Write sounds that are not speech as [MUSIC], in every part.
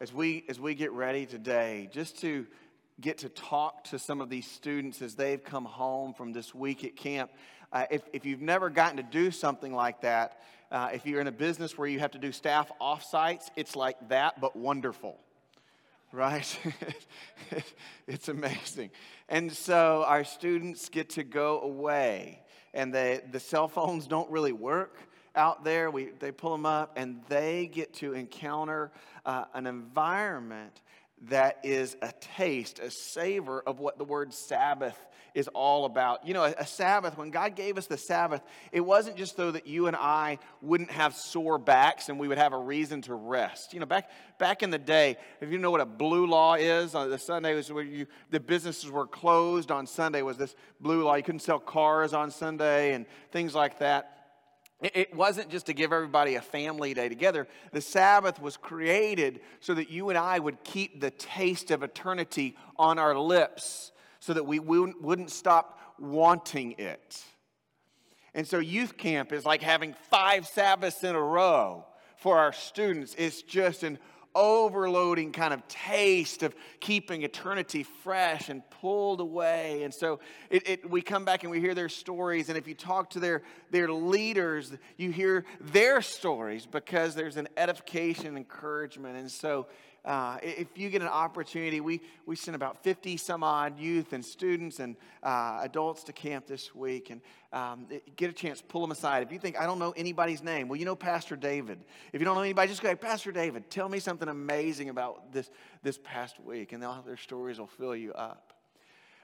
as we as we get ready today, just to get to talk to some of these students as they've come home from this week at camp. Uh, if, if you've never gotten to do something like that, uh, if you're in a business where you have to do staff offsites, it's like that, but wonderful. Right? [LAUGHS] it's amazing. And so our students get to go away, and the, the cell phones don't really work out there. We, they pull them up, and they get to encounter uh, an environment that is a taste, a savor of what the word Sabbath is all about. You know, a, a, Sabbath, when God gave us the Sabbath, it wasn't just so that you and I wouldn't have sore backs and we would have a reason to rest. You know, back, back in the day, if you know what a blue law is, on the Sunday was where you, the businesses were closed on Sunday was this blue law. You couldn't sell cars on Sunday and things like that. It wasn't just to give everybody a family day together. The Sabbath was created so that you and I would keep the taste of eternity on our lips so that we wouldn't stop wanting it. And so, youth camp is like having five Sabbaths in a row for our students. It's just an overloading kind of taste of keeping eternity fresh and pulled away. And so it, it, we come back and we hear their stories. And if you talk to their, their leaders, you hear their stories because there's an edification, encouragement. And so uh, if you get an opportunity, we, we sent about 50 some odd youth and students and uh, adults to camp this week. And um, get a chance, pull them aside. If you think, I don't know anybody's name, well, you know Pastor David. If you don't know anybody, just go, Pastor David, tell me something amazing about this, this past week. And their stories will fill you up.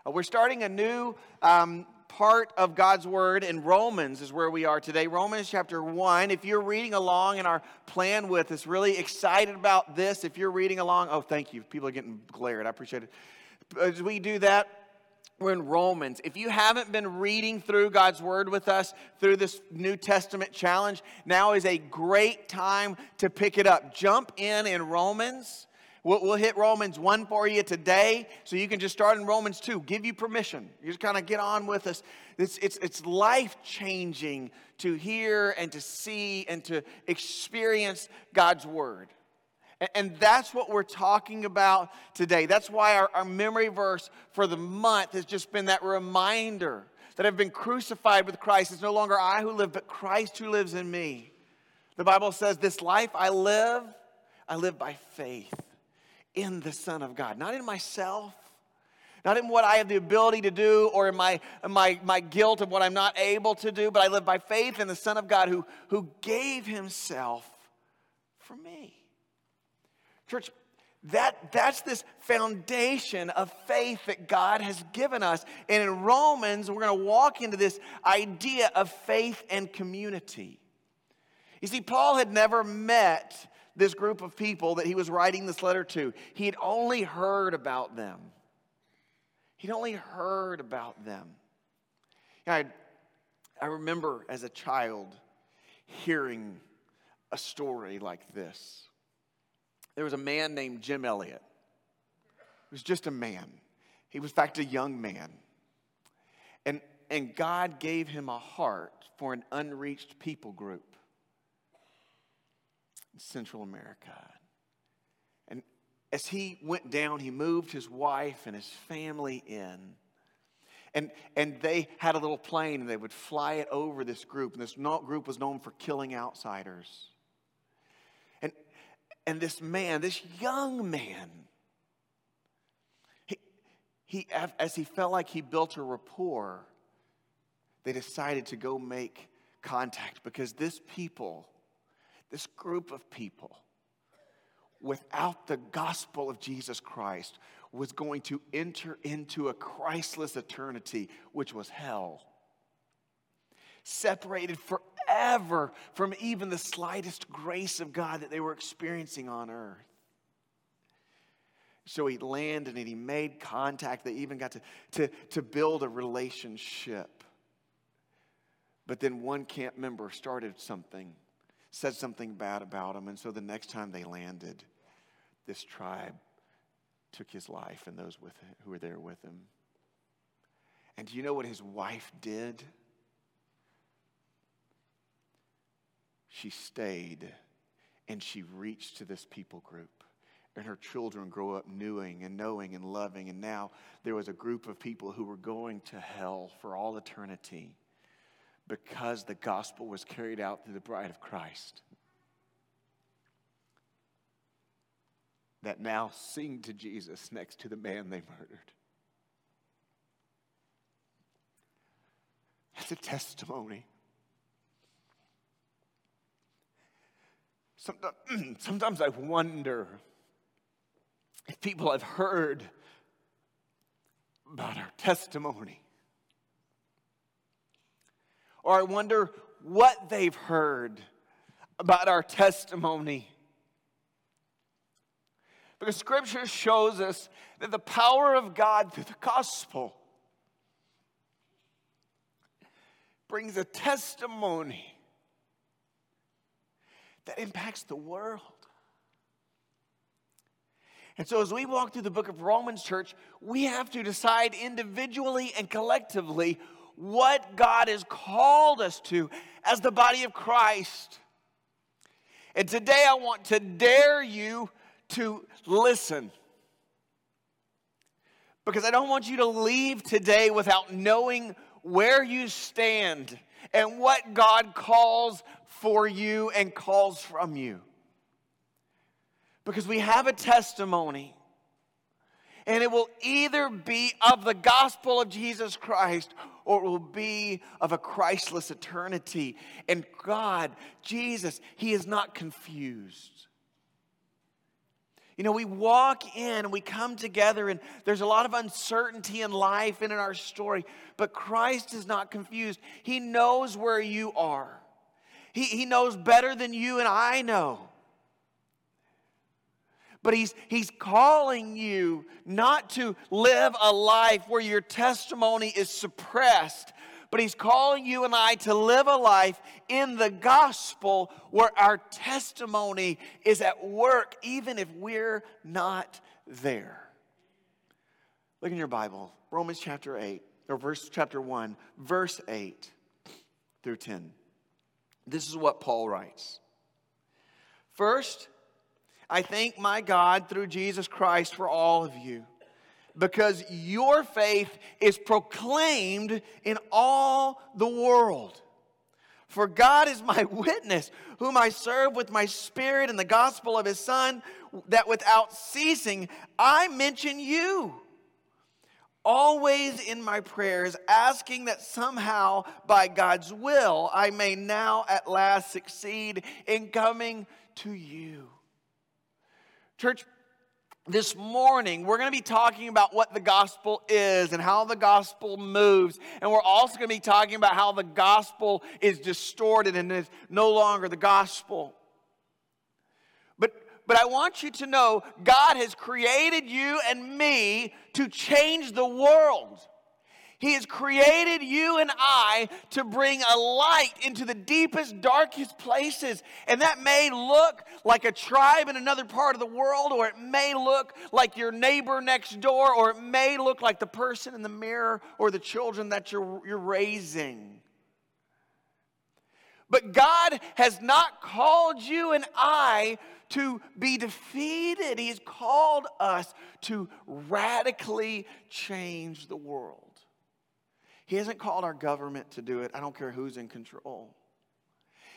Uh, we're starting a new um, part of God's Word in Romans, is where we are today. Romans chapter 1. If you're reading along in our plan with us, really excited about this. If you're reading along, oh, thank you. People are getting glared. I appreciate it. As we do that, we're in Romans. If you haven't been reading through God's Word with us through this New Testament challenge, now is a great time to pick it up. Jump in in Romans. We'll, we'll, hit Romans 1 for you today, so you can just start in Romans 2. Give you permission. You just kind of get on with us. It's, it's, it's life changing to hear and to see and to experience God's Word. And, that's what we're talking about today. That's why our, our memory verse for the month has just been that reminder that I've been crucified with Christ. It's no longer I who live, but Christ who lives in me. The Bible says, This life I live, I live by faith in the Son of God, not in myself, not in what I have the ability to do or in my, my, my guilt of what I'm not able to do, but I live by faith in the Son of God who, who gave himself for me. Church, that, that's this foundation of faith that God has given us. And in Romans, we're going to walk into this idea of faith and community. You see, Paul had never met this group of people that he was writing this letter to. He had only heard about them. He'd only heard about them. I, I remember as a child hearing a story like this. There was a man named Jim Elliot. He was just a man. He was, in fact, a young man. And, and God gave him a heart for an unreached people group. Central America. And as he went down, he moved his wife and his family in. And, and they had a little plane and they would fly it over this group. And this group was known for killing outsiders. And, and this man, this young man, he, he, as he felt like he built a rapport, they decided to go make contact because this people this group of people, without the gospel of Jesus Christ, was going to enter into a Christless eternity, which was hell. Separated forever from even the slightest grace of God that they were experiencing on earth. So he landed and he made contact. They even got to, to, to build a relationship. But then one camp member started something said something bad about him. And so the next time they landed, this tribe took his life and those with who were there with him. And do you know what his wife did? She stayed and she reached to this people group and her children grow up knowing and knowing and loving. And now there was a group of people who were going to hell for all eternity because the gospel was carried out through the bride of Christ. That now sing to Jesus next to the man they murdered. That's a testimony. Sometimes, [CLEARS THROAT] sometimes I wonder if people have heard about our testimony. Or I wonder what they've heard about our testimony. Because scripture shows us that the power of God through the gospel brings a testimony that impacts the world. And so, as we walk through the book of Romans, church, we have to decide individually and collectively what God has called us to as the body of Christ. And today, I want to dare you to listen. Because I don't want you to leave today without knowing where you stand and what God calls for you and calls from you. Because we have a testimony, and it will either be of the gospel of Jesus Christ or it will be of a Christless eternity. And God, Jesus, He is not confused. You know, we walk in, and we come together, and there's a lot of uncertainty in life and in our story, but Christ is not confused. He knows where you are, He, he knows better than you and I know. But he's, he's calling you not to live a life where your testimony is suppressed, but He's calling you and I to live a life in the gospel where our testimony is at work, even if we're not there. Look in your Bible, Romans chapter 8, or verse chapter 1, verse 8 through 10. This is what Paul writes. First, I thank my God through Jesus Christ for all of you because your faith is proclaimed in all the world. For God is my [LAUGHS] witness, whom I serve with my spirit in the gospel of his Son, that without ceasing I mention you. Always in my prayers, asking that somehow by God's will I may now at last succeed in coming to you. Church, this morning, we're going to be talking about what the gospel is and how the gospel moves. And we're also going to be talking about how the gospel is distorted and is no longer the gospel. But, but I want you to know God has created you and me to change the world. He has created you and I to bring a light into the deepest, darkest places. And that may look like a tribe in another part of the world, or it may look like your neighbor next door, or it may look like the person in the mirror or the children that you're, you're raising. But God has not called you and I to be defeated. He's called us to radically change the world. He hasn't called our government to do it. I don't care who's in control.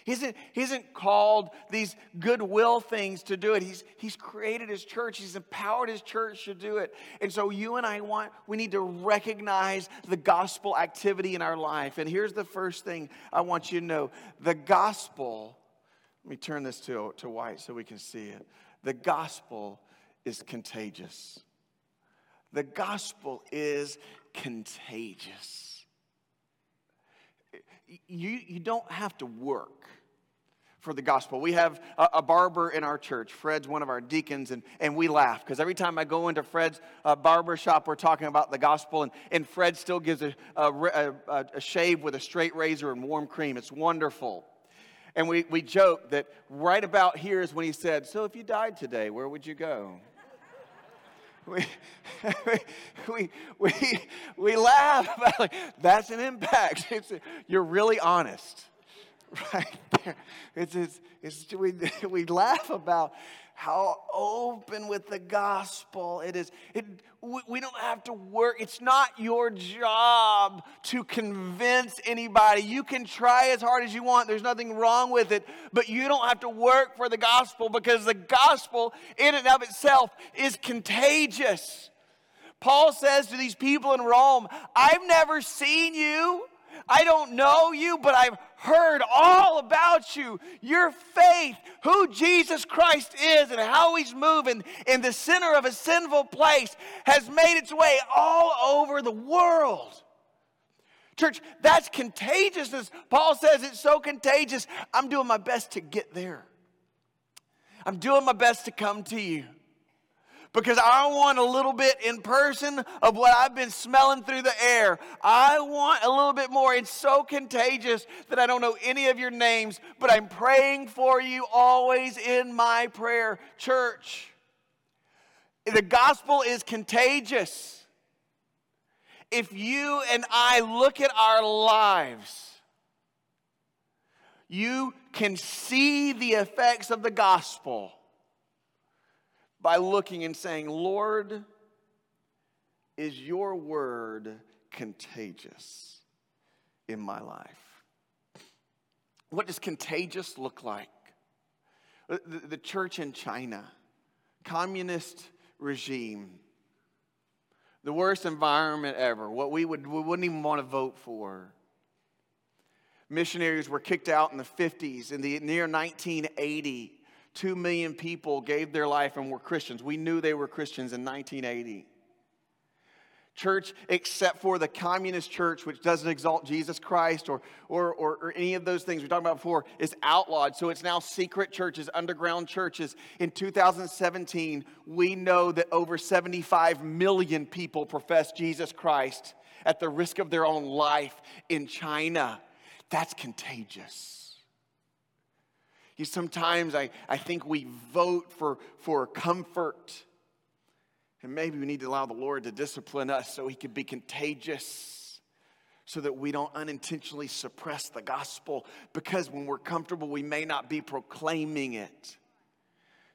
He hasn't, he hasn't called these goodwill things to do it. He's, he's created his church. He's empowered his church to do it. And so you and I want, we need to recognize the gospel activity in our life. And here's the first thing I want you to know. The gospel, let me turn this to, to white so we can see it. The gospel is contagious. The gospel is contagious you, you don't have to work for the gospel. We have a, a, barber in our church. Fred's one of our deacons, and, and we laugh because every time I go into Fred's uh, barber shop, we're talking about the gospel, and, and Fred still gives a, a, a shave with a straight razor and warm cream. It's wonderful. And we, we joke that right about here is when he said, So if you died today, where would you go? We, [LAUGHS] we, we, we laugh about like, that's an impact. [LAUGHS] It's, you're really honest [LAUGHS] right there. It's, it's, it's, we, we laugh about how open with the gospel it is. It, we don't have to work. It's not your job to convince anybody. You can try as hard as you want. There's nothing wrong with it. But you don't have to work for the gospel because the gospel, in and of itself, is contagious. Paul says to these people in Rome, I've never seen you. I don't know you, but I've heard all about you, your faith, who Jesus Christ is, and how he's moving in the center of a sinful place has made its way all over the world. Church, that's contagiousness. Paul says it's so contagious. I'm doing my best to get there. I'm doing my best to come to you because I want a little bit in person of what I've been smelling through the air. I want a little bit more. It's so contagious that I don't know any of your names, but I'm praying for you always in my prayer. Church, the gospel is contagious. If you and I look at our lives, you can see the effects of the gospel by looking and saying, Lord, is your word contagious in my life? What does contagious look like? The, the church in China, communist regime, the worst environment ever, what we, would, we wouldn't even want to vote for. Missionaries were kicked out in the 50s. In the near 1980, Two million people gave their life and were Christians. We knew they were Christians in 1980. Church, except for the communist church, which doesn't exalt Jesus Christ or, or, or, or, any of those things we talked about before, is outlawed. So it's now secret churches, underground churches. In 2017, we know that over 75 million people profess Jesus Christ at the risk of their own life in China. That's contagious. You, sometimes I, I think we vote for, for comfort. And maybe we need to allow the Lord to discipline us so he can be contagious, so that we don't unintentionally suppress the gospel. Because when we're comfortable, we may not be proclaiming it.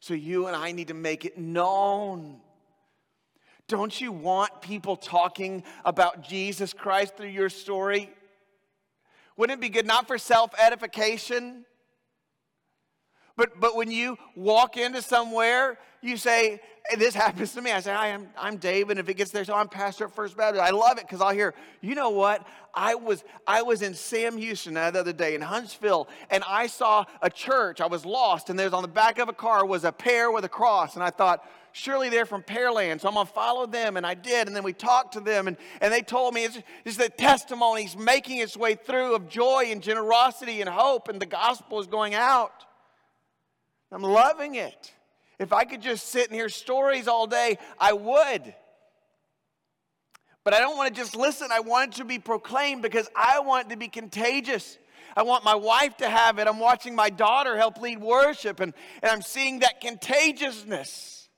So you and I need to make it known. Don't you want people talking about Jesus Christ through your story? Wouldn't it be good not for self edification? But, but when you walk into somewhere, you say, hey, this happens to me. I say, I'm, I'm Dave, and if it gets there, so I'm pastor at First Baptist. I love it because I'll hear, you know what? I was, I was in Sam Houston the other day in Huntsville, and I saw a church. I was lost, and there's on the back of a car was a pair with a cross. And I thought, surely they're from Pearland, so I'm to follow them. And I did. And then we talked to them, and, and they told me it's, it's the testimonies making its way through of joy and generosity and hope, and the gospel is going out. I'm loving it. If I could just sit and hear stories all day, I would. But I don't want to just listen. I want it to be proclaimed because I want it to be contagious. I want my wife to have it. I'm watching my daughter help lead worship, and, and I'm seeing that contagiousness.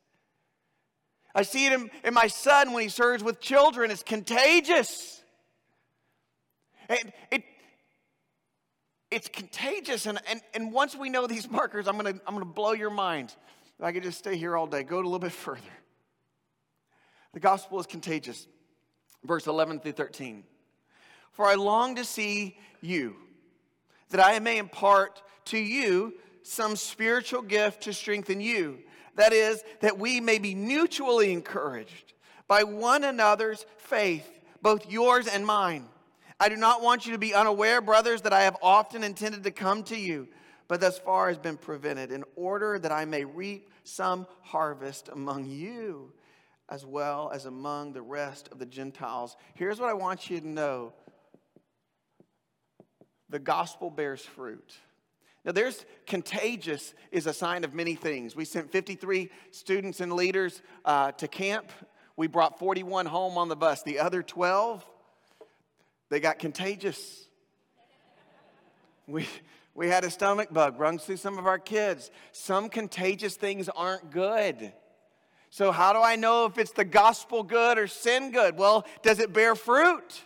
I see it in, in my son when he serves with children. It's contagious. It, it, it's contagious. And, and, and once we know these [LAUGHS] markers, I'm to I'm to blow your mind. I could just stay here all day, go a little bit further. The gospel is contagious. Verse 11 through 13. For I long to see you, that I may impart to you some spiritual gift to strengthen you. That is, that we may be mutually encouraged by one another's faith, both yours and mine. I do not want you to be unaware, brothers, that I have often intended to come to you, but thus far has been prevented, in order that I may reap some harvest among you as well as among the rest of the Gentiles. Here's what I want you to know the gospel bears fruit. Now, there's contagious is a sign of many things. We sent 53 students and leaders uh, to camp. We brought 41 home on the bus. The other 12, they got contagious. We, we had a stomach bug runs through some of our kids. Some contagious things aren't good. So, how do I know if it's the gospel good or sin good? Well, does it bear fruit?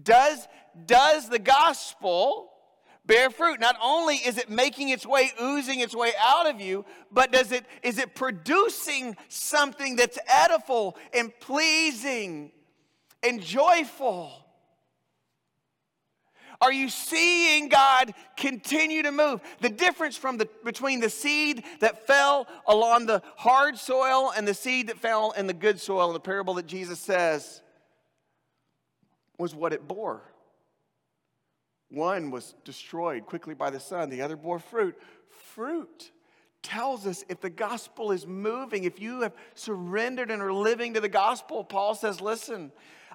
Does, does the gospel bear fruit. Not only is it making its way, oozing its way out of you, but does it is it producing something that's edible and pleasing and joyful? Are you seeing God continue to move? The difference from the, between the seed that fell along the hard soil and the seed that fell in the good soil in the parable that Jesus says was what it bore. One was destroyed quickly by the sun, the other bore fruit. Fruit tells us if the gospel is moving, if you have surrendered and are living to the gospel, Paul says, listen,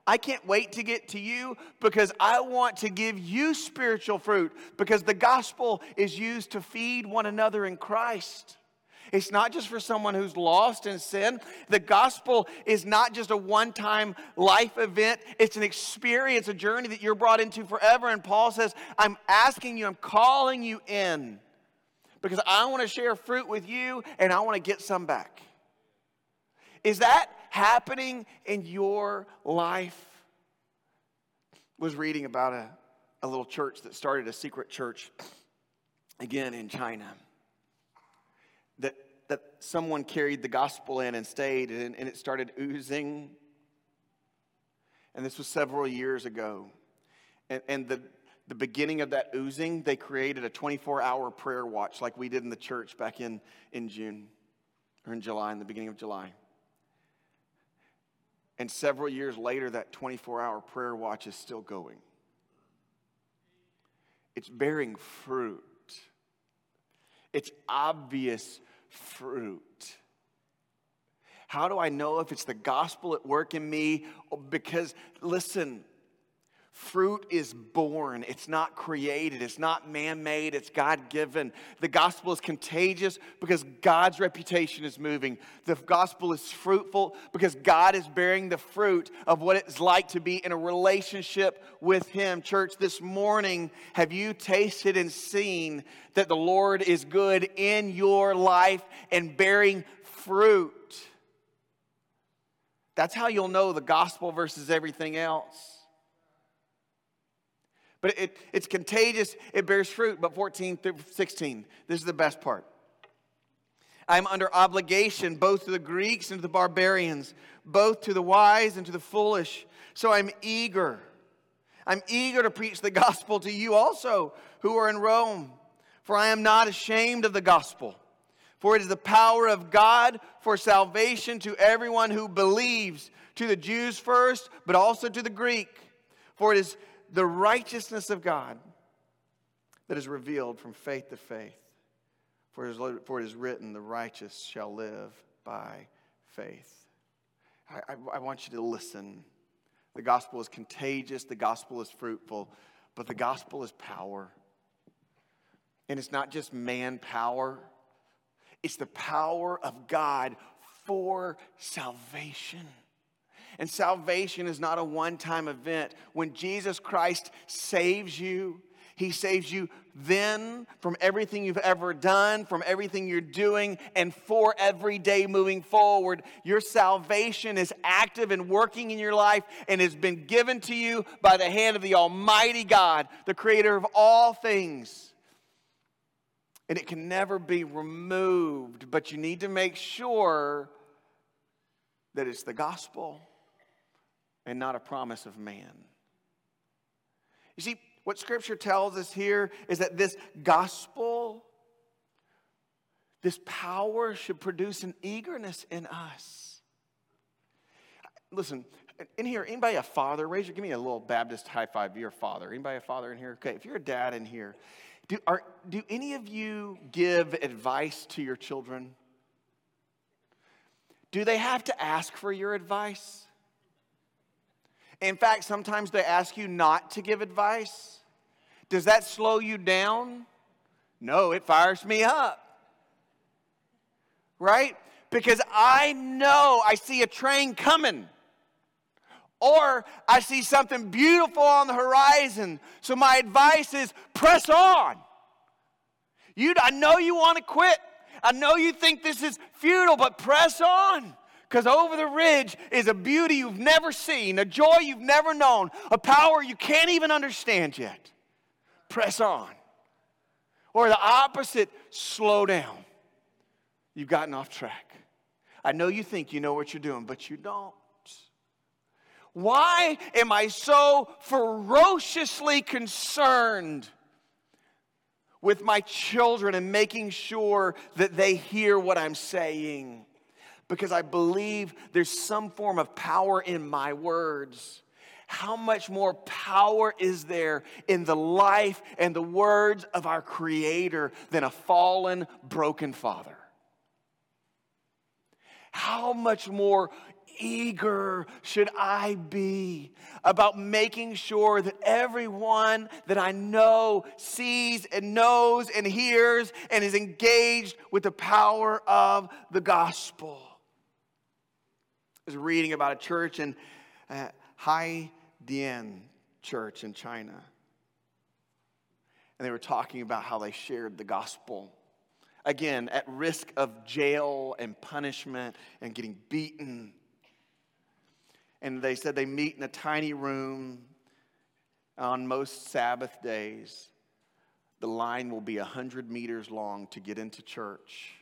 I can't wait to get to you because I want to give you spiritual fruit because the gospel is used to feed one another in Christ. It's not just for someone who's lost in sin. The gospel is not just a one time life event, it's an experience, a journey that you're brought into forever. And Paul says, I'm asking you, I'm calling you in because I want to share fruit with you and I want to get some back. Is that happening in your life? was reading about a, a little church that started a secret church again in China that, that someone carried the gospel in and stayed, and, and it started oozing. And this was several years ago. And, and the, the beginning of that oozing, they created a 24 hour prayer watch like we did in the church back in, in June or in July, in the beginning of July. And several years later, that 24 hour prayer watch is still going. It's bearing fruit. It's obvious fruit. How do I know if it's the gospel at work in me? Oh, because, listen, Fruit is born. It's not created. It's not man made. It's God given. The gospel is contagious because God's reputation is moving. The gospel is fruitful because God is bearing the fruit of what it's like to be in a relationship with Him. Church, this morning, have you tasted and seen that the Lord is good in your life and bearing fruit? That's how you'll know the gospel versus everything else. But it, it's contagious, it bears fruit. But 14 through 16, this is the best part. I am under obligation both to the Greeks and to the barbarians, both to the wise and to the foolish. So I'm eager. I'm eager to preach the gospel to you also who are in Rome. For I am not ashamed of the gospel. For it is the power of God for salvation to everyone who believes, to the Jews first, but also to the Greek. For it is the righteousness of God that is revealed from faith to faith. For it, is, written, the righteous shall live by faith. I, I, I want you to listen. The gospel is contagious, the gospel is fruitful, but the gospel is power. And it's not just manpower, it's the power of God for salvation. And salvation is not a one time event. When Jesus Christ saves you, he saves you then from everything you've ever done, from everything you're doing, and for every day moving forward. Your salvation is active and working in your life and has been given to you by the hand of the Almighty God, the creator of all things. And it can never be removed, but you need to make sure that it's the gospel and not a promise of man. You see, what Scripture tells us here is that this gospel, this power should produce an eagerness in us. Listen, in here, anybody a father? Raise your, give me a little Baptist high five. You're a father. Anybody a father in here? Okay, if you're a dad in here, do, are, do any of you give advice to your children? Do they have to ask for your advice? In fact, sometimes they ask you not to give advice. Does that slow you down? No, it fires me up. Right? Because I know I see a train coming. Or I see something beautiful on the horizon. So my advice is press on. You, I know you want to quit. I know you think this is futile, but press on. Because over the ridge is a beauty you've never seen, a joy you've never known, a power you can't even understand yet. Press on. Or the opposite, slow down. You've gotten off track. I know you think you know what you're doing, but you don't. Why am I so ferociously concerned with my children and making sure that they hear what I'm saying? Because I believe there's some form of power in my words how much more power is there in the life and the words of our Creator than a fallen, broken father? How much more eager should I be about making sure that everyone that I know sees and knows and hears and is engaged with the power of the gospel? Was reading about a church in uh, Hai Dian church in China. And they were talking about how they shared the gospel. Again, at risk of jail and punishment and getting beaten. And they said they meet in a tiny room on most Sabbath days. The line will be 100 meters long to get into church.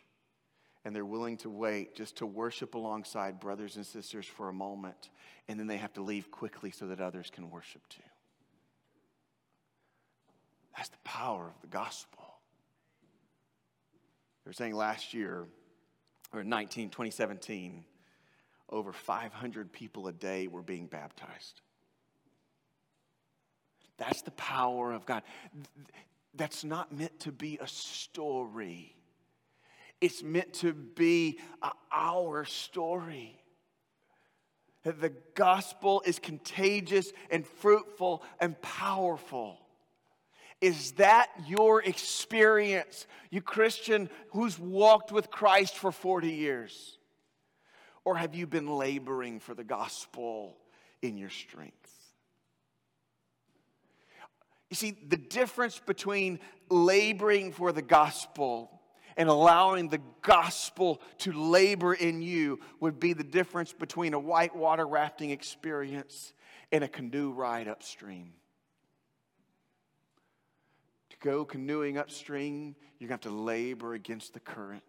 And they're willing to wait just to worship alongside brothers and sisters for a moment and then they have to leave quickly so that others can worship too. That's the power of the gospel. They were saying last year, or 19, 2017, over 500 people a day were being baptized. That's the power of God. That's not meant to be a story. It's meant to be our story that the gospel is contagious and fruitful and powerful. Is that your experience, you Christian who's walked with Christ for 40 years? Or have you been laboring for the gospel in your strength? You see, the difference between laboring for the gospel and allowing the gospel to labor in you would be the difference between a whitewater rafting experience and a canoe ride upstream. To go canoeing upstream, you're going to have to labor against the current.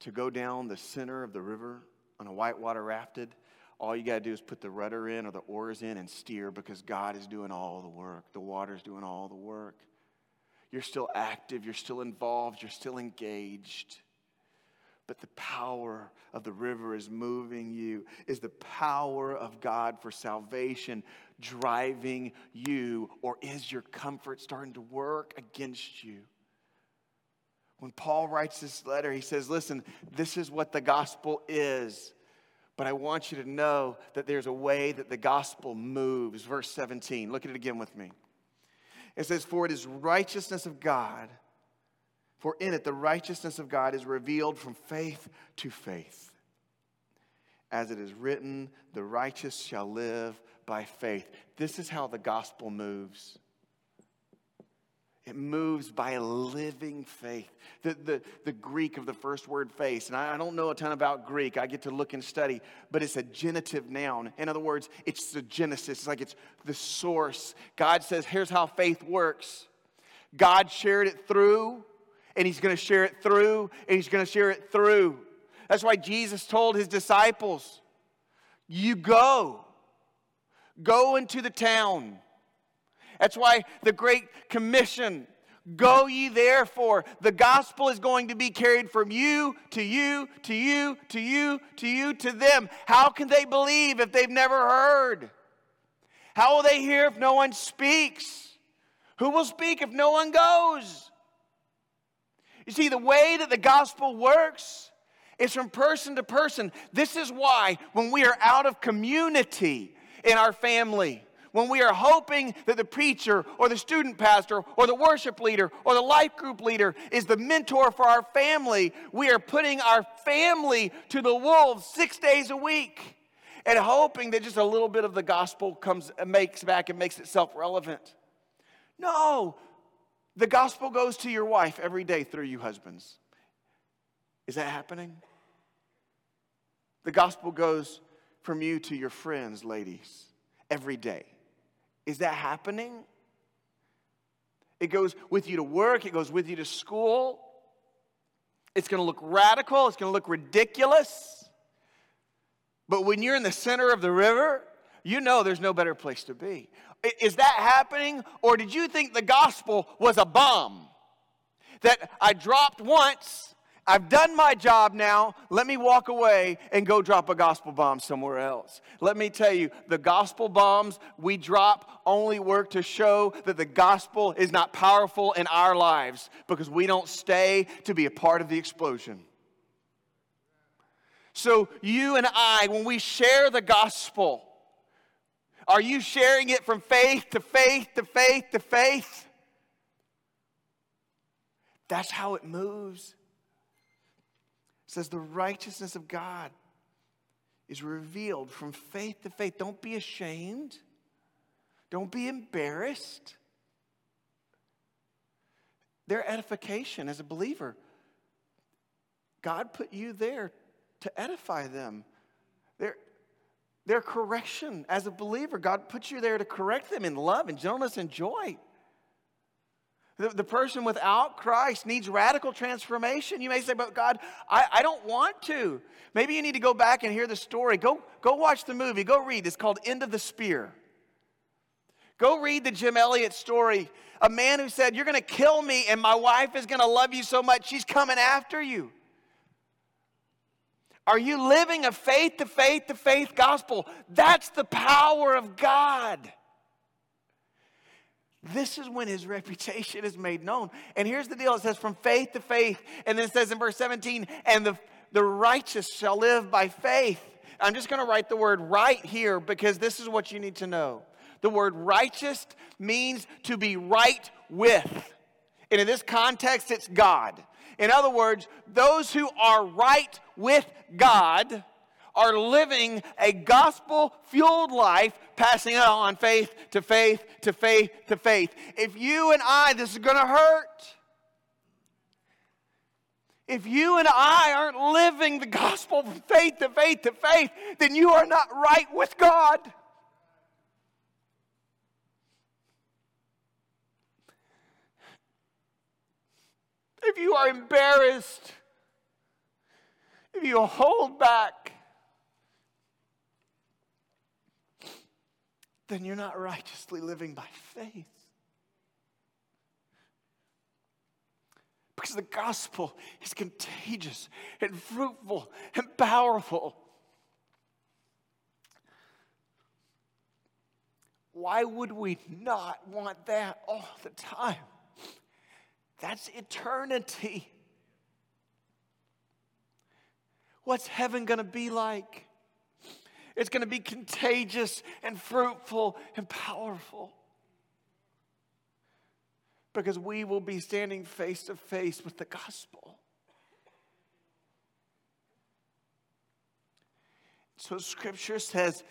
To go down the center of the river on a whitewater rafted, all you got to do is put the rudder in or the oars in and steer because God is doing all the work. The water's doing all the work. You're still active, you're still involved, you're still engaged. But the power of the river is moving you, is the power of God for salvation driving you, or is your comfort starting to work against you? When Paul writes this letter, he says, Listen, this is what the gospel is. But I want you to know that there's a way that the gospel moves. Verse 17. Look at it again with me. It says, For it is righteousness of God, for in it the righteousness of God is revealed from faith to faith. As it is written, the righteous shall live by faith. This is how the gospel moves. It moves by a living faith. The, the, the Greek of the first word faith, and I, I don't know a ton about Greek, I get to look and study, but it's a genitive noun. In other words, it's the genesis, it's like it's the source. God says, here's how faith works God shared it through, and He's gonna share it through, and He's gonna share it through. That's why Jesus told His disciples, You go, go into the town that's why the Great Commission Go ye therefore. The gospel is going to be carried from you to you to you to you to you to them. How can they believe if they've never heard? How will they hear if no one speaks? Who will speak if no one goes? You see, the way that the gospel works is from person to person. This is why when we are out of community in our family, when we are hoping that the preacher or the student pastor or the worship leader or the life group leader is the mentor for our family, we are putting our family to the wolves six days a week and hoping that just a little bit of the gospel comes and makes back and makes itself relevant. No, the gospel goes to your wife every day through you, husbands. Is that happening? The gospel goes from you to your friends, ladies, every day. Is that happening? It goes with you to work, it goes with you to school. It's going to look radical, it's going to look ridiculous. But when you're in the center of the river, you know there's no better place to be. Is that happening? Or did you think the gospel was a bomb that I dropped once? I've done my job now. Let me walk away and go drop a gospel bomb somewhere else. Let me tell you, the gospel bombs we drop only work to show that the gospel is not powerful in our lives because we don't stay to be a part of the explosion. So, you and I, when we share the gospel, are you sharing it from faith to faith to faith to faith? That's how it moves. Says the righteousness of God is revealed from faith to faith. Don't be ashamed. Don't be embarrassed. Their edification as a believer. God put you there to edify them. Their, their correction as a believer. God put you there to correct them in love and gentleness and joy. The, the person without Christ needs radical transformation. You may say, but God, I, I don't want to. Maybe you need to go back and hear the story. Go, go watch the movie. Go read. It's called End of the Spear. Go read the Jim Elliot story. A man who said, You're going to kill me, and my wife is going to love you so much, she's coming after you. Are you living a faith to faith to faith gospel? That's the power of God. This is when his [LAUGHS] reputation is made known. And here's the deal it says, from faith to faith. And then it says in verse 17, and the, the righteous shall live by faith. I'm just going to write the word right here because this is what you need to know. The word righteous means to be right with. And in this context, it's God. In other words, those who are right with God are living a gospel fueled life, passing it on faith to faith to faith to faith. If you and I, this is going to hurt. If you and I aren't living the gospel from faith to faith to faith, then you are not right with God. if you are embarrassed, if you hold back, then you're not righteously living by faith. Because the gospel is contagious and fruitful and powerful. Why would we not want that all the time? That's eternity. What's heaven going to be like? It's going to be contagious and fruitful and powerful. Because we will be standing face to face with the gospel. So, scripture says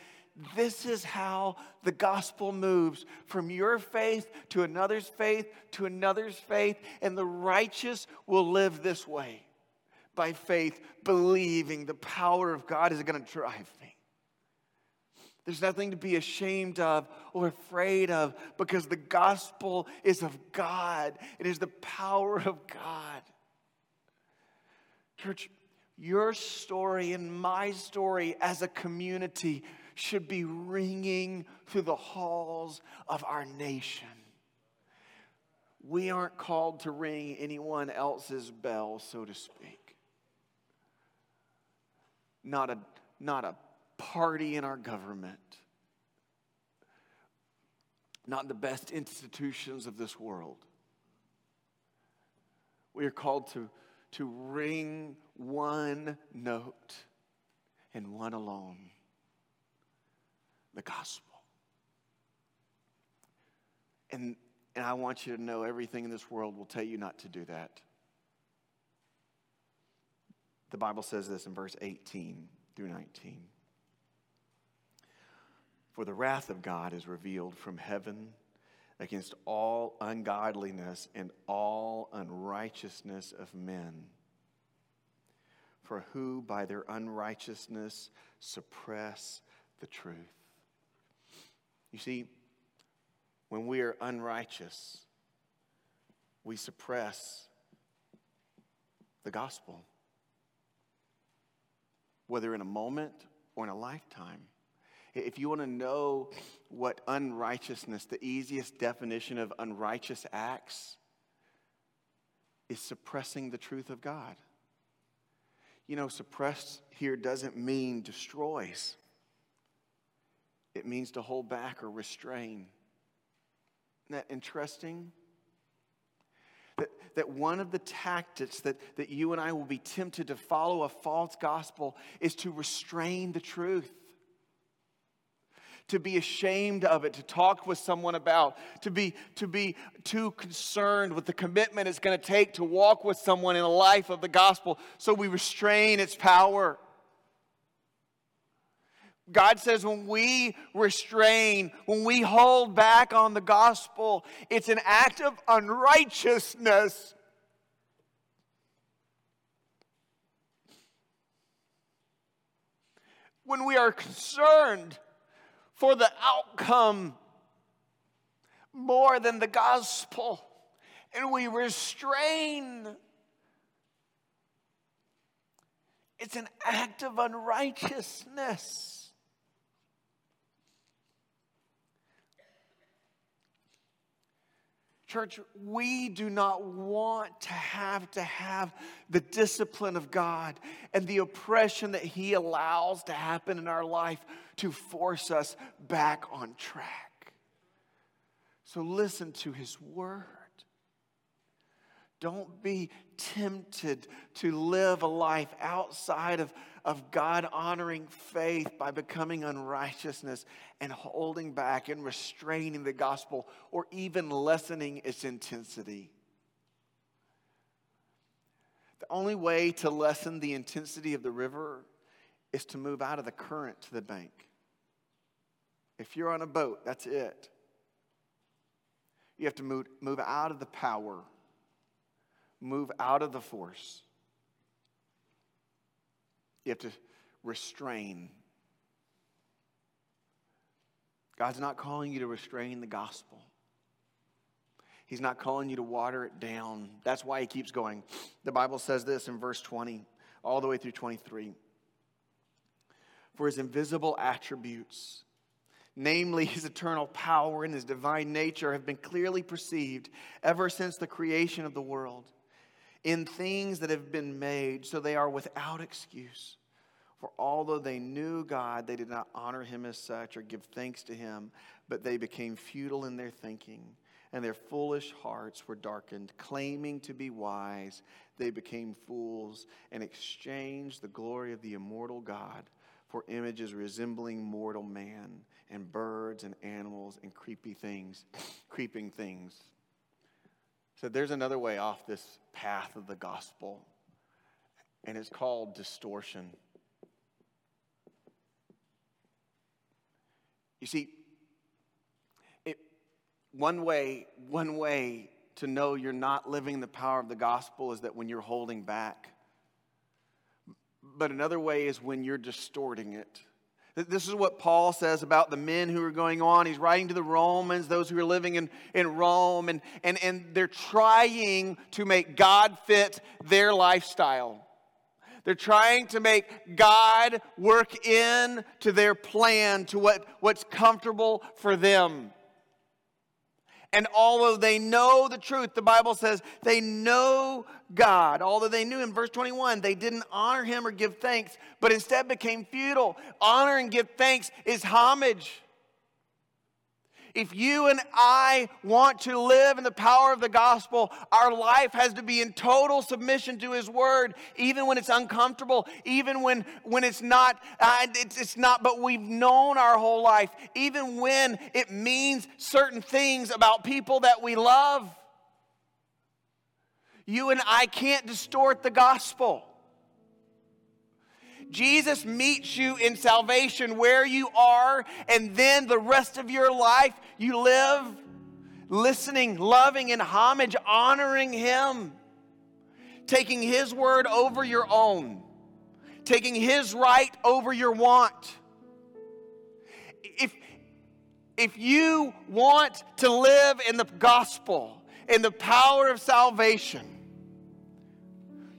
this is how the gospel moves from your faith to another's faith to another's faith, and the righteous will live this way by faith, believing the power of God is going to drive me. There's nothing to be ashamed of or afraid of because the gospel is of God. It is the power of God. Church, your story and my story as a community should be ringing through the halls of our nation. We aren't called to ring anyone else's bell, so to speak. Not a, not a party in our government, not the best institutions of this world. We are called to, to ring one note and one alone the gospel. And, and I want you to know everything in this world will tell you not to do that. The Bible says this in verse 18 through 19. For the wrath of God is revealed from heaven against all ungodliness and all unrighteousness of men, for who by their unrighteousness suppress the truth. You see, when we are unrighteous, we suppress the gospel, whether in a moment or in a lifetime. If you want to know what unrighteousness, the easiest definition of unrighteous acts, is suppressing the truth of God. You know, suppress here doesn't mean destroys, it means to hold back or restrain. Isn't that interesting? That, that one of the tactics that, that you and I will be tempted to follow a false gospel is to restrain the truth to be ashamed of it, to talk with someone about, to be, to be too concerned with the commitment it's going to take to walk with someone in a life of the gospel. So we restrain its power. God says when we restrain, when we hold back on the gospel, it's an act of unrighteousness. When we are concerned for the outcome more than the gospel. And we restrain. It's an act of unrighteousness. Church, we do not want to have to have the discipline of God and the oppression that He allows to happen in our life to force us back on track. So listen to His word. Don't be tempted to live a life outside of, of God honoring faith by becoming unrighteousness and holding back and restraining the gospel or even lessening its intensity. The only way to lessen the intensity of the river is to move out of the current to the bank. If you're on a boat, that's it. You have to move, move out of the power, move out of the force. You have to restrain. God's not calling you to restrain the gospel. He's not calling you to water it down. That's why he keeps going. The Bible says this in verse 20, all the way through 23. For his invisible attributes, namely his eternal power and his divine nature, have been clearly perceived ever since the creation of the world in things that have been made, so they are without excuse. For although they knew God, they did not honor him as such or give thanks to him, but they became futile in their thinking, and their foolish hearts were darkened. Claiming to be wise, they became fools and exchanged the glory of the immortal God for images resembling mortal man and birds and animals and creepy things, [SNIFFS] creeping things. So there's another way off this path of the gospel, and it's called distortion. You see, it, one way, one way to know you're not living the power of the gospel is that when you're holding back but another way is when you're distorting it. This is what Paul says about the men who are going on. He's writing to the Romans, those who are living in, in Rome, and, and, and they're trying to make God fit their lifestyle. They're trying to make God work in to their plan, to what, what's comfortable for them. And although they know the truth, the Bible says they know God. Although they knew him, verse 21, they didn't honor him or give thanks, but instead became futile. Honor and give thanks is homage. If you and I want to live in the power of the gospel, our life has to be in total submission to His word, even when it's uncomfortable, even when, when it's not, uh, it's, it's not, but we've known our whole life, even when it means certain things about people that we love. You and I can't distort the gospel. Jesus meets you in salvation where you are, and then the rest of your life you live listening, loving, and homage, honoring Him, taking His word over your own, taking His right over your want. If, if you want to live in the gospel, in the power of salvation,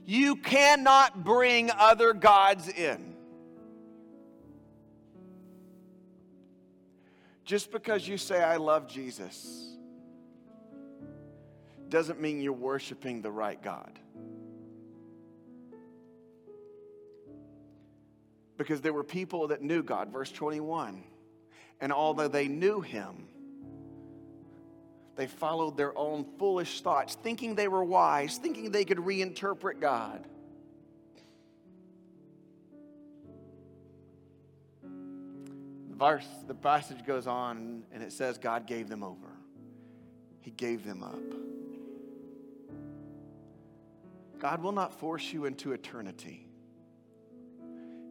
you cannot bring other gods in. Just because you say, I love Jesus, doesn't mean you're worshiping the right God. Because there were people that knew God, verse 21. And although they knew him, they followed their own foolish thoughts, thinking they were wise, thinking they could reinterpret God. The verse, the passage goes on and it says God gave them over. He gave them up. God will not force you into eternity.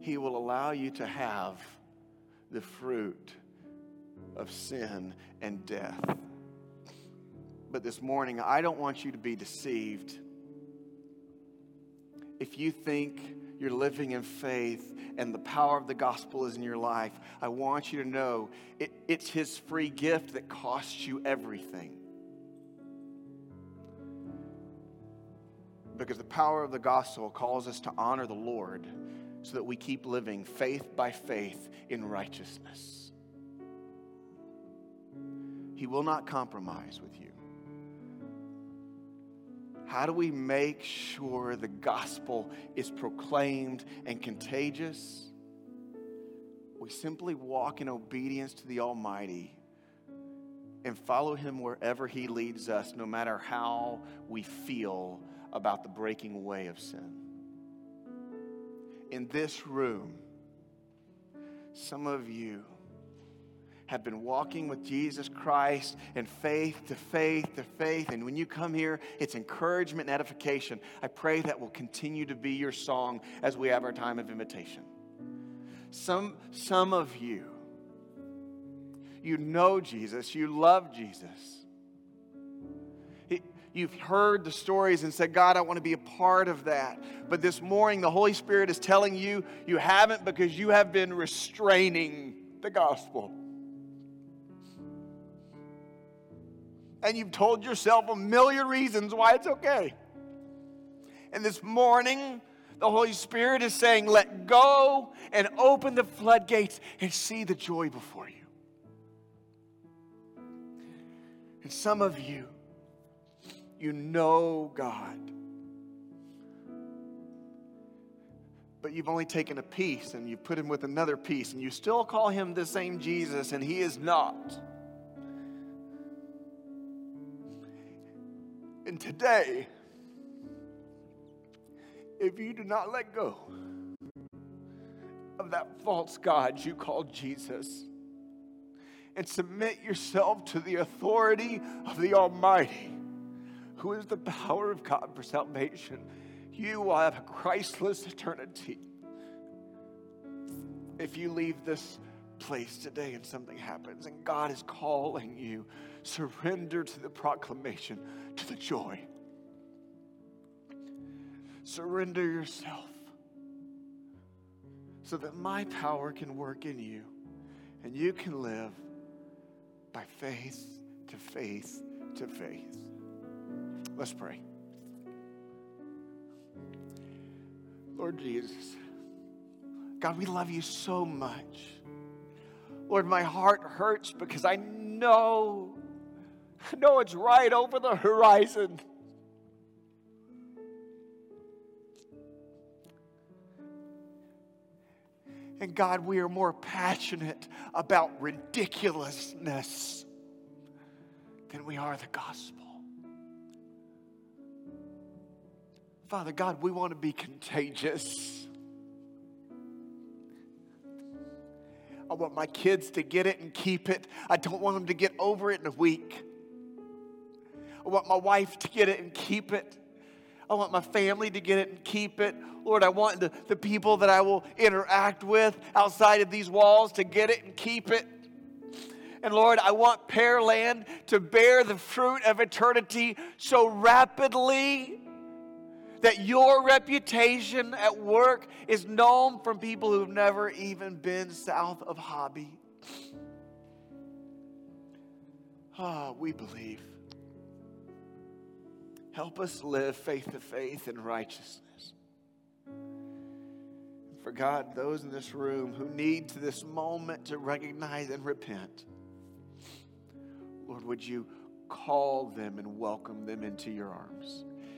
He will allow you to have the fruit of sin and death. But this morning, I don't want you to be deceived. If you think you're living in faith and the power of the gospel is in your life, I want you to know it, it's His free gift that costs you everything. Because the power of the gospel calls us to honor the Lord so that we keep living faith by faith in righteousness. He will not compromise with you. How do we make sure the gospel is proclaimed and contagious? We simply walk in obedience to the Almighty and follow Him wherever He leads us, no matter how we feel about the breaking away of sin. In this room, some of you have been walking with Jesus Christ and faith to faith to faith. And when you come here, it's encouragement and edification. I pray that will continue to be your song as we have our time of invitation. Some, some of you, you know Jesus, you love Jesus. You've heard the stories and said, God, I want to be a part of that. But this morning, the Holy Spirit is telling you you haven't because you have been restraining the gospel. And you've told yourself a million reasons why it's okay. And this morning, the Holy Spirit is saying, let go and open the floodgates and see the joy before you. And some of you, you know God. But you've only taken a piece and you put him with another piece, and you still call him the same Jesus, and he is not. And today, if you do not let go of that false God you call Jesus and submit yourself to the authority of the Almighty, who is the power of God for salvation, you will have a Christless eternity. If you leave this place today and something happens and God is calling you, surrender to the proclamation, to the joy. Surrender yourself so that my power can work in you and you can live by faith to faith to faith. Let's pray. Lord Jesus, God, we love you so much. Lord, my heart hurts because I know, I know it's right over the horizon. And God, we are more passionate about ridiculousness than we are the gospel. Father God, we want to be contagious. I want my kids to get it and keep it. I don't want them to get over it in a week. I want my wife to get it and keep it. I want my family to get it and keep it. Lord, I want the, the people that I will interact with outside of these walls to get it and keep it. And Lord, I want Pearland to bear the fruit of eternity so rapidly that your reputation at work is known from people who've never even been south of Hobby. Ah, oh, we believe. Help us live faith to faith in righteousness. For God, those in this room who need to this moment to recognize and repent, Lord, would you call them and welcome them into your arms?